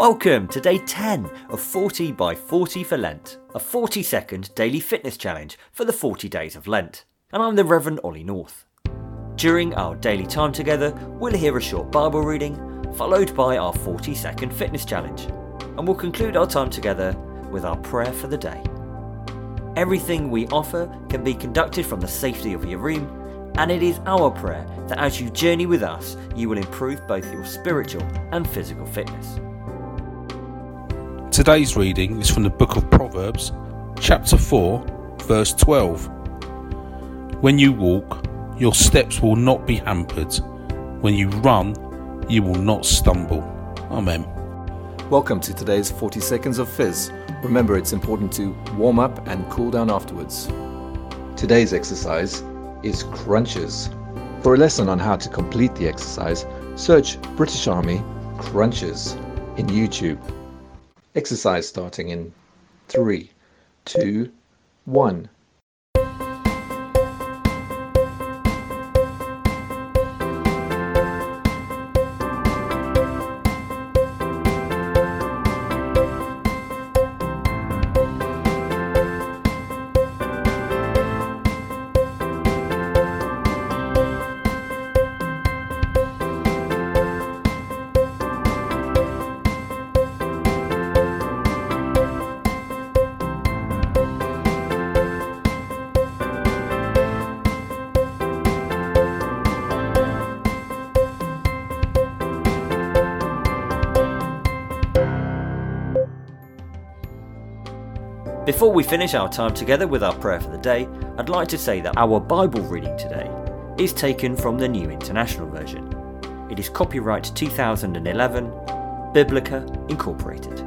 Welcome to day 10 of 40 by 40 for Lent, a 40 second daily fitness challenge for the 40 days of Lent. And I'm the Reverend Ollie North. During our daily time together, we'll hear a short Bible reading, followed by our 40 second fitness challenge. And we'll conclude our time together with our prayer for the day. Everything we offer can be conducted from the safety of your room and it is our prayer that as you journey with us, you will improve both your spiritual and physical fitness. Today's reading is from the book of Proverbs, chapter 4, verse 12. When you walk, your steps will not be hampered. When you run, you will not stumble. Amen. Welcome to today's 40 Seconds of Fizz. Remember, it's important to warm up and cool down afterwards. Today's exercise is crunches. For a lesson on how to complete the exercise, search British Army crunches in YouTube. Exercise starting in three two one. 1. Before we finish our time together with our prayer for the day, I'd like to say that our Bible reading today is taken from the New International Version. It is copyright 2011, Biblica Incorporated.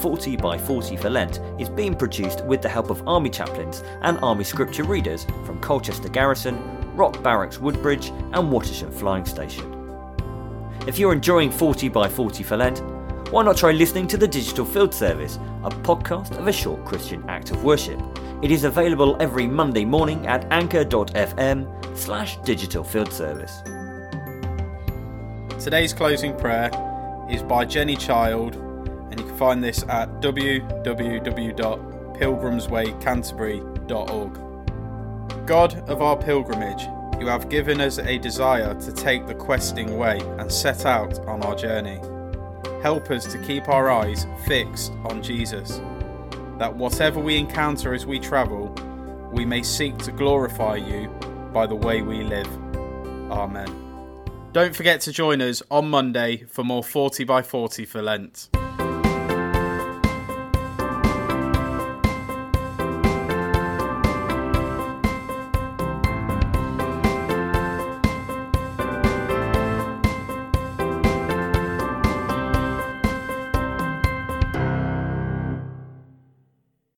40 by 40 for Lent is being produced with the help of Army chaplains and Army scripture readers from Colchester Garrison, Rock Barracks Woodbridge, and Wattisham Flying Station. If you're enjoying 40 by 40 for Lent, why not try listening to the Digital Field Service, a podcast of a short Christian act of worship? It is available every Monday morning at anchor.fm slash digital field service. Today's closing prayer is by Jenny Child, and you can find this at www.pilgrimswaycanterbury.org. God of our pilgrimage, you have given us a desire to take the questing way and set out on our journey. Help us to keep our eyes fixed on Jesus, that whatever we encounter as we travel, we may seek to glorify you by the way we live. Amen. Don't forget to join us on Monday for more 40 by 40 for Lent.